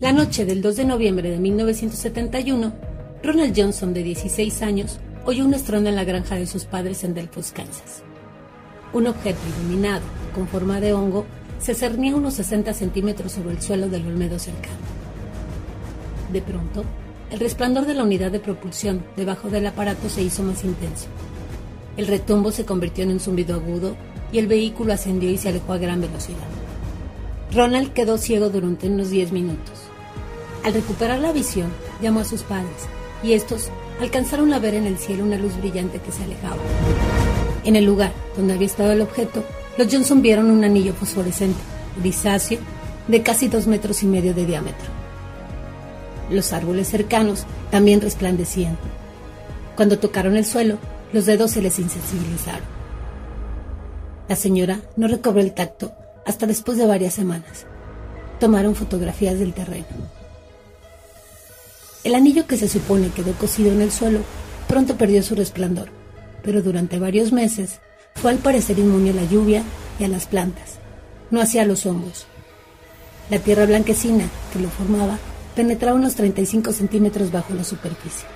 La noche del 2 de noviembre de 1971, Ronald Johnson, de 16 años, oyó un estruendo en la granja de sus padres en Delphos, Kansas. Un objeto iluminado, con forma de hongo, se cernía unos 60 centímetros sobre el suelo del olmedo cercano. De pronto, el resplandor de la unidad de propulsión debajo del aparato se hizo más intenso. El retumbo se convirtió en un zumbido agudo y el vehículo ascendió y se alejó a gran velocidad. Ronald quedó ciego durante unos 10 minutos. Al recuperar la visión, llamó a sus padres y estos alcanzaron a ver en el cielo una luz brillante que se alejaba. En el lugar donde había estado el objeto, los Johnson vieron un anillo fosforescente, grisáceo, de casi dos metros y medio de diámetro. Los árboles cercanos también resplandecían. Cuando tocaron el suelo, los dedos se les insensibilizaron. La señora no recobró el tacto hasta después de varias semanas. Tomaron fotografías del terreno. El anillo que se supone quedó cosido en el suelo pronto perdió su resplandor, pero durante varios meses fue al parecer inmune a la lluvia y a las plantas, no hacia los hongos. La tierra blanquecina que lo formaba penetraba unos 35 centímetros bajo la superficie.